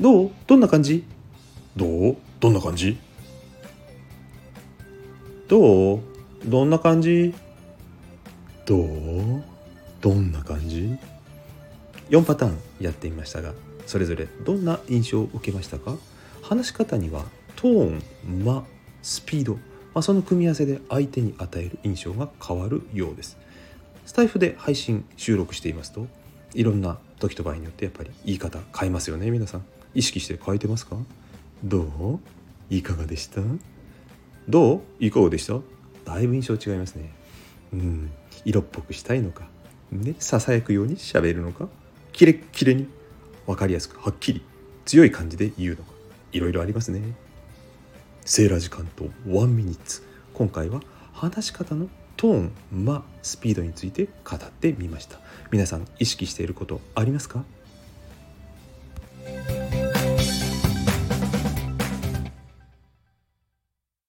どう？どんな感じ？どう？どんな感じ？どう？どんな感じ？どう？どんな感じ？4パターンやってみましたがそれぞれどんな印象を受けましたか？話し方にはトーン間スピード、まあ、その組み合わせで相手に与える印象が変わるようです。スタイフで配信収録していますといろんな時と場合によってやっぱり言い方変えますよね皆さん意識して変えてますか？どう？いかがでした？どう？いかがでした？だいぶ印象違いますね。うん。色っぽくしたいのか？ね？ささやくように喋るのか？キレッキレに？分かりやすくはっきり強い感じで言うのか？いろいろありますね。セーラー時間とワンミニッツ。今回は話し方のトーン、間、スピードについて語ってみました。皆さん意識していることありますか？